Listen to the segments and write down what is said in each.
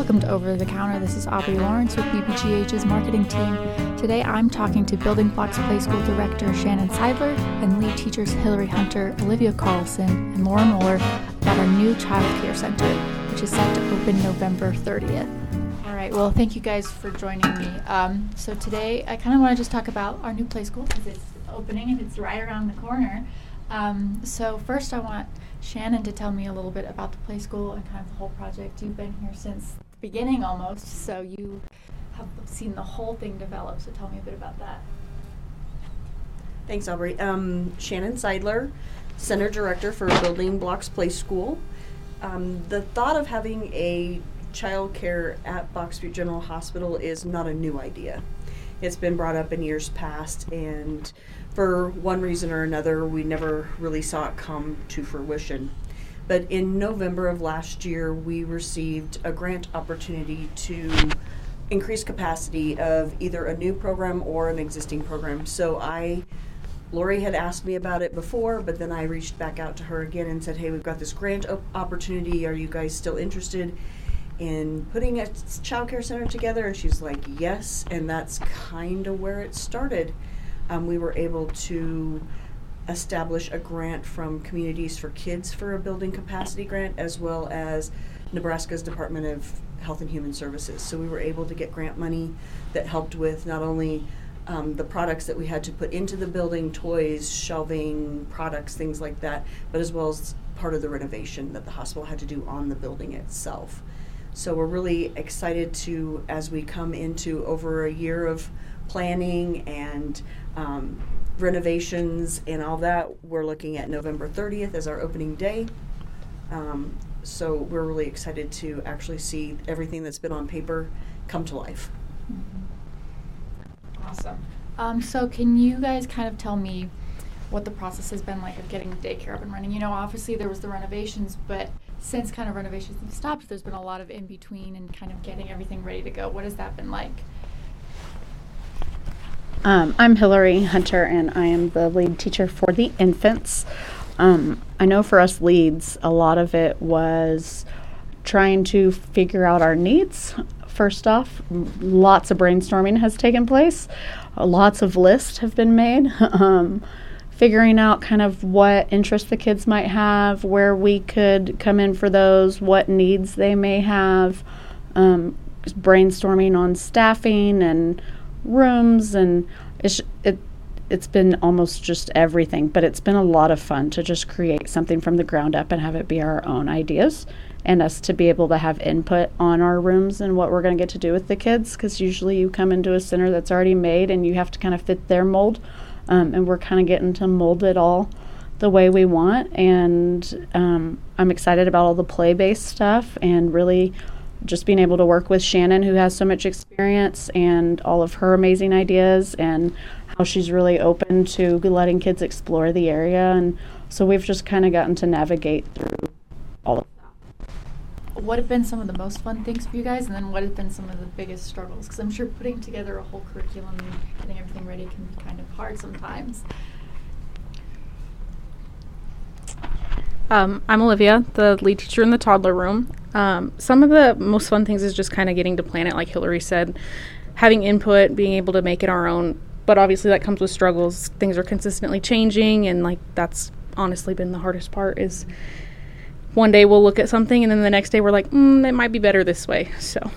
Welcome to Over the Counter. This is Aubrey Lawrence with BBGH's marketing team. Today I'm talking to Building Blocks Play School Director Shannon Seidler and lead teachers Hillary Hunter, Alivia Carlson, and Laura Moller about our new child care center, which is set to open November 30th. All right, well, thank you guys for joining me. Um, so today I kind of want to just talk about our new play school because it's opening and it's right around the corner. Um, so first I want Shannon to tell me a little bit about the play school and kind of the whole project. You've been here since the beginning almost, so you have seen the whole thing develop. So tell me a bit about that. Thanks, Aubrey. Um, Shannon Seidler, Center Director for Building Blocks Play School. Um, the thought of having a child care at Box Butte General Hospital is not a new idea. It's been brought up in years past, and for one reason or another, we never really saw it come to fruition. But in November of last year, we received a grant opportunity to increase capacity of either a new program or an existing program. So I, Lori had asked me about it before, but then I reached back out to her again and said, "Hey, we've got this grant op- opportunity. Are you guys still interested?" In putting a child care center together and she's like yes and that's kind of where it started. Um, we were able to establish a grant from communities for kids for a building capacity grant as well as nebraska's department of health and human services. So we were able to get grant money that helped with not only um, the products that we had to put into the building toys shelving products things like that but as well as part of the renovation that the hospital had to do on the building itself so we're really excited to, as we come into over a year of planning and um, renovations and all that, we're looking at November 30th as our opening day. Um, so we're really excited to actually see everything that's been on paper come to life. Mm-hmm. Awesome. Um, so can you guys kind of tell me what the process has been like of getting daycare up and running? You know, obviously there was the renovations, but since kind of renovations have stopped, there's been a lot of in between and kind of getting everything ready to go. What has that been like? Um, I'm Hillary Hunter, and I am the lead teacher for the infants. Um, I know for us leads, a lot of it was trying to figure out our needs. First off, lots of brainstorming has taken place. Uh, lots of lists have been made. um, figuring out kind of what interests the kids might have, where we could come in for those, what needs they may have, um, brainstorming on staffing and rooms, and it's it. It's been almost just everything, but it's been a lot of fun to just create something from the ground up and have it be our own ideas and us to be able to have input on our rooms and what we're going to get to do with the kids because usually you come into a center that's already made and you have to kind of fit their mold um, and we're kind of getting to mold it all the way we want. And um, I'm excited about all the play based stuff and really just being able to work with Shannon, who has so much experience, and all of her amazing ideas, and how she's really open to letting kids explore the area. And so we've just kind of gotten to navigate through all of. What have been some of the most fun things for you guys, and then what have been some of the biggest struggles? Because I'm sure putting together a whole curriculum and getting everything ready can be kind of hard sometimes. Um, I'm Alivia, the lead teacher in the toddler room. Um, some of the most fun things is just kind of getting to plan it, like Hillary said, having input, being able to make it our own. But obviously, that comes with struggles. Things are consistently changing, and like that's honestly been the hardest part. Is one day we'll look at something, and then the next day we're like, mm, it might be better this way. So.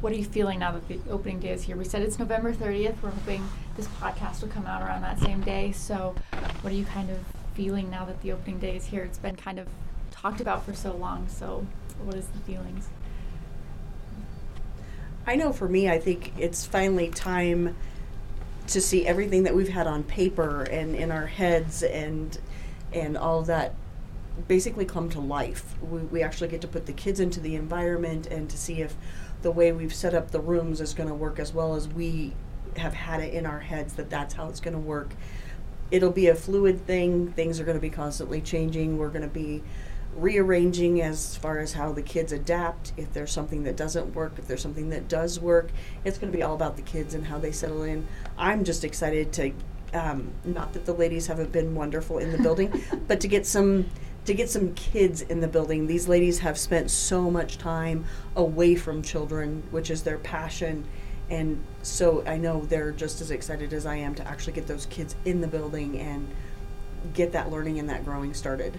What are you feeling now that the opening day is here? We said it's November 30th. We're hoping this podcast will come out around that same day. So, what are you kind of feeling now that the opening day is here? It's been kind of talked about for so long. So, what is the feelings? I know for me, I think it's finally time to see everything that we've had on paper and in our heads and and all that basically come to life. We, we actually get to put the kids into the environment and to see if the way we've set up the rooms is going to work as well as we have had it in our heads that that's how it's going to work it'll be a fluid thing. Things are going to be constantly changing. We're going to be rearranging as far as how the kids adapt. If there's something that doesn't work, if there's something that does work, it's going to be all about the kids and how they settle in. I'm just excited to Um, not that the ladies haven't been wonderful in the building, but to get some to get some kids in the building. These ladies have spent so much time away from children, which is their passion. And so I know they're just as excited as I am to actually get those kids in the building and get that learning and that growing started.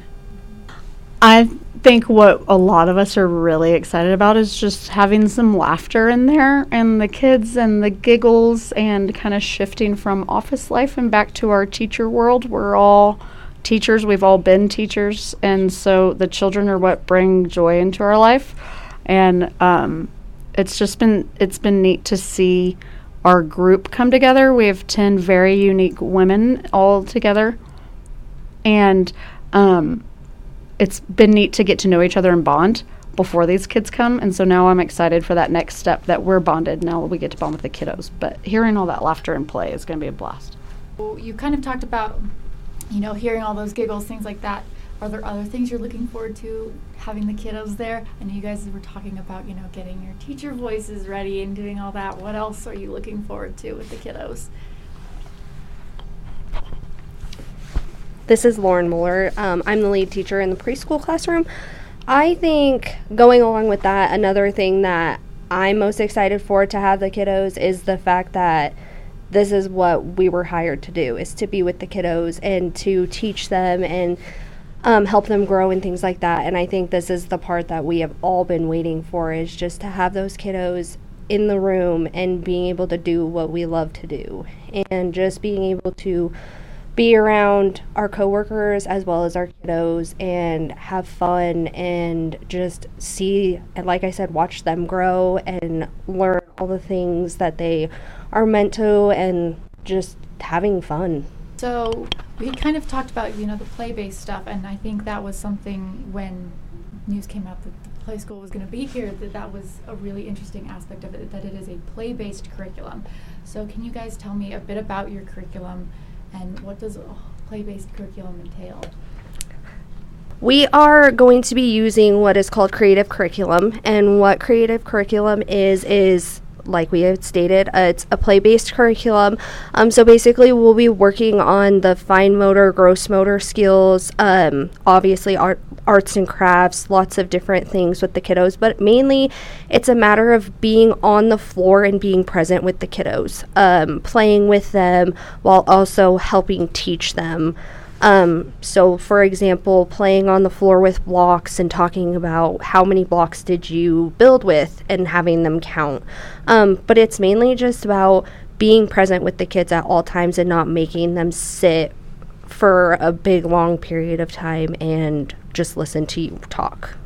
I think what a lot of us are really excited about is just having some laughter in there and the kids and the giggles and kind of shifting from office life and back to our teacher world. We're all teachers, we've all been teachers, and so the children are what bring joy into our life. And um, it's just been it's been neat to see our group come together. We have 10 very unique women all together. And um, it's been neat to get to know each other and bond before these kids come. And so now I'm excited for that next step that we're bonded. Now we get to bond with the kiddos. But hearing all that laughter and play is going to be a blast. You kind of talked about, you know, hearing all those giggles, things like that. Are there other things you're looking forward to having the kiddos there? I know you guys were talking about, you know, getting your teacher voices ready and doing all that. What else are you looking forward to with the kiddos? This is Lauren Moller. Um, I'm the lead teacher in the preschool classroom. I think going along with that, another thing that I'm most excited for to have the kiddos is the fact that this is what we were hired to do is to be with the kiddos and to teach them and um, help them grow and things like that. And i think this is the part that we have all been waiting for is just to have those kiddos in the room and being able to do what we love to do. And just being able to be around our coworkers as well as our kiddos and have fun and just see and like I said watch them grow and learn all the things that they are meant to and just having fun. So we kind of talked about you know the play-based stuff, and I think that was something when news came out that the play school was going to be here that that was a really interesting aspect of it that it is a play-based curriculum. So can you guys tell me a bit about your curriculum? And what does a play-based curriculum entail? We are going to be using what is called creative curriculum, and what creative curriculum is is like we had stated, uh, it's a play based curriculum. Um, so basically, we'll be working on the fine motor, gross motor skills, um, obviously, art, arts and crafts, lots of different things with the kiddos, but mainly it's a matter of being on the floor and being present with the kiddos, um, playing with them while also helping teach them. Um, so, for example, playing on the floor with blocks and talking about how many blocks did you build with and having them count. Um, but it's mainly just about being present with the kids at all times and not making them sit for a big long period of time and just listen to you talk.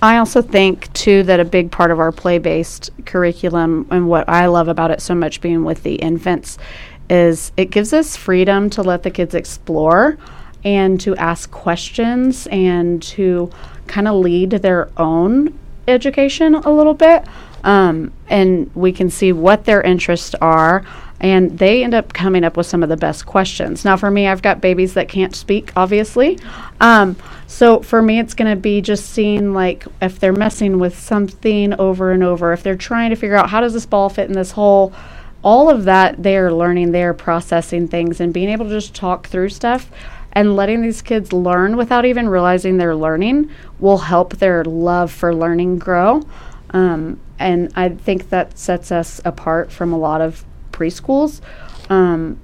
I also think too that a big part of our play-based curriculum and what I love about it so much being with the infants is it gives us freedom to let the kids explore and to ask questions and to kind of lead their own education a little bit. Um, and we can see what their interests are. And they end up coming up with some of the best questions. Now, for me, I've got babies that can't speak, obviously. Um, so for me, it's going to be just seeing like if they're messing with something over and over, if they're trying to figure out how does this ball fit in this hole all of that they are learning, they are processing things and being able to just talk through stuff and letting these kids learn without even realizing they're learning will help their love for learning grow. Um, and I think that sets us apart from a lot of preschools um,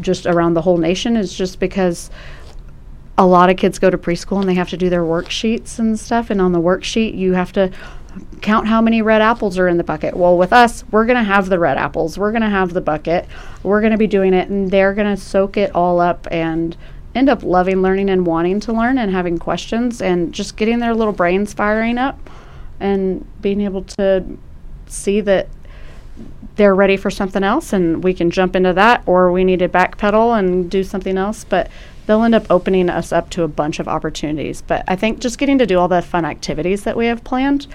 just around the whole nation is just because a lot of kids go to preschool and they have to do their worksheets and stuff and on the worksheet you have to count how many red apples are in the bucket. Well, with us, we're going to have the red apples. We're going to have the bucket. We're going to be doing it, and they're going to soak it all up and end up loving learning and wanting to learn and having questions and just getting their little brains firing up and being able to see that they're ready for something else and we can jump into that or we need to backpedal and do something else. But they'll end up opening us up to a bunch of opportunities. But I think just getting to do all the fun activities that we have planned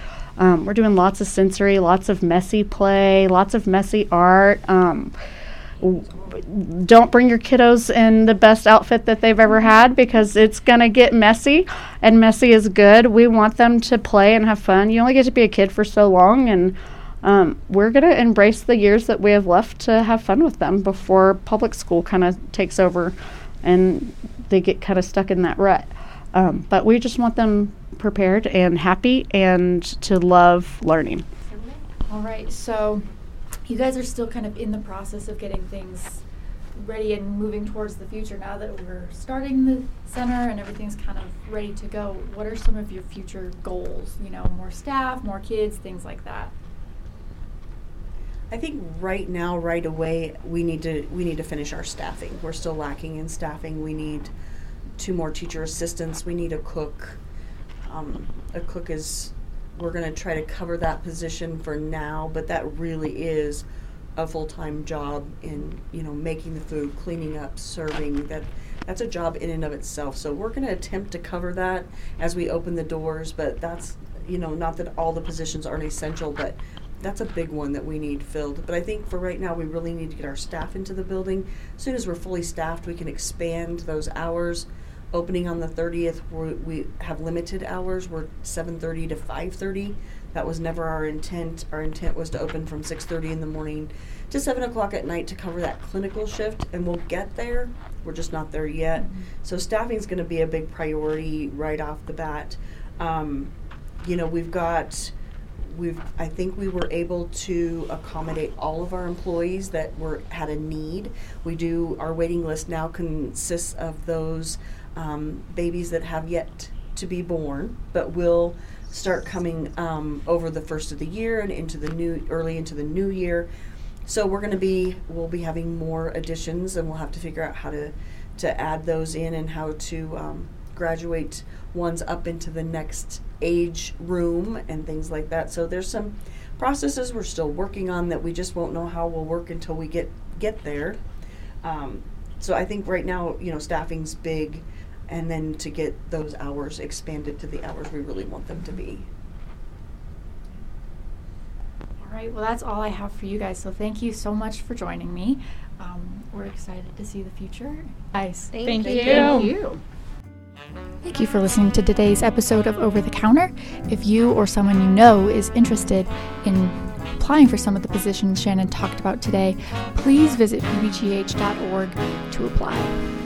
um, we're doing lots of sensory, lots of messy play, lots of messy art. Um, w- don't bring your kiddos in the best outfit that they've ever had because it's going to get messy, and messy is good. We want them to play and have fun. You only get to be a kid for so long, and um, we're going to embrace the years that we have left to have fun with them before public school kind of takes over and they get kind of stuck in that rut. Um, but we just want them prepared and happy and to love learning. All right, so you guys are still kind of in the process of getting things ready and moving towards the future now that we're starting the center and everything's kind of ready to go. What are some of your future goals? You know, more staff, more kids, things like that. I think right now, right away, we need to we need to finish our staffing. We're still lacking in staffing. We need two more teacher assistants. We need a cook. Um, a cook is we're going to try to cover that position for now, but that really is a full time job in you know making the food, cleaning up, serving. That that's a job in and of itself. So we're going to attempt to cover that as we open the doors. But that's you know not that all the positions aren't essential, but that's a big one that we need filled. But I think for right now, we really need to get our staff into the building. As soon as we're fully staffed, we can expand those hours. Opening on the 30th, we we have limited hours. We're 7:30 to 5:30. That was never our intent. Our intent was to open from 6:30 in the morning to 7 o'clock at night to cover that clinical shift, and we'll get there. We're just not there yet. So staffing is going to be a big priority right off the bat. Um, you know, we've got we've I think we were able to accommodate all of our employees that were had a need. We do our waiting list now consists of those um, babies that have yet to be born, but will start coming um, over the first of the year and into the new early into the new year. So we're going to be we'll be having more additions, and we'll have to figure out how to to add those in and how to um, graduate ones up into the next age room and things like that. So there's some processes we're still working on that we just won't know how will work until we get get there. Um, so I think right now, you know, staffing's big, and then to get those hours expanded to the hours we really want them to be. All right, well, that's all I have for you guys. So thank you so much for joining me. Um, we're excited to see the future. Guys, Thank, you. Thank you. Thank you for listening to today's episode of Over the Counter. If you or someone you know is interested in applying for some of the positions Shannon talked about today, please visit bbgh.org to apply.